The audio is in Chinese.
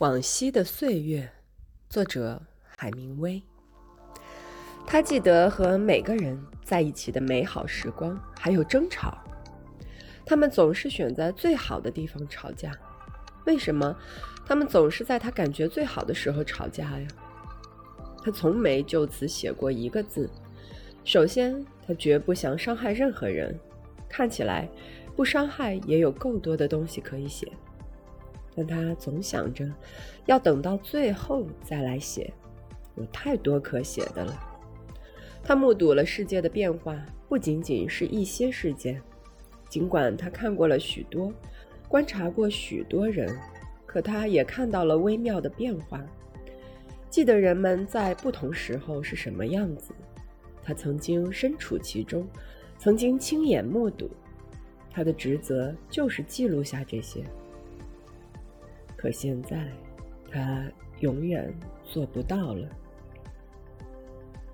往昔的岁月，作者海明威。他记得和每个人在一起的美好时光，还有争吵。他们总是选在最好的地方吵架。为什么他们总是在他感觉最好的时候吵架呀？他从没就此写过一个字。首先，他绝不想伤害任何人。看起来，不伤害也有够多的东西可以写。但他总想着，要等到最后再来写，有太多可写的了。他目睹了世界的变化，不仅仅是一些事件。尽管他看过了许多，观察过许多人，可他也看到了微妙的变化，记得人们在不同时候是什么样子。他曾经身处其中，曾经亲眼目睹。他的职责就是记录下这些。可现在，他永远做不到了。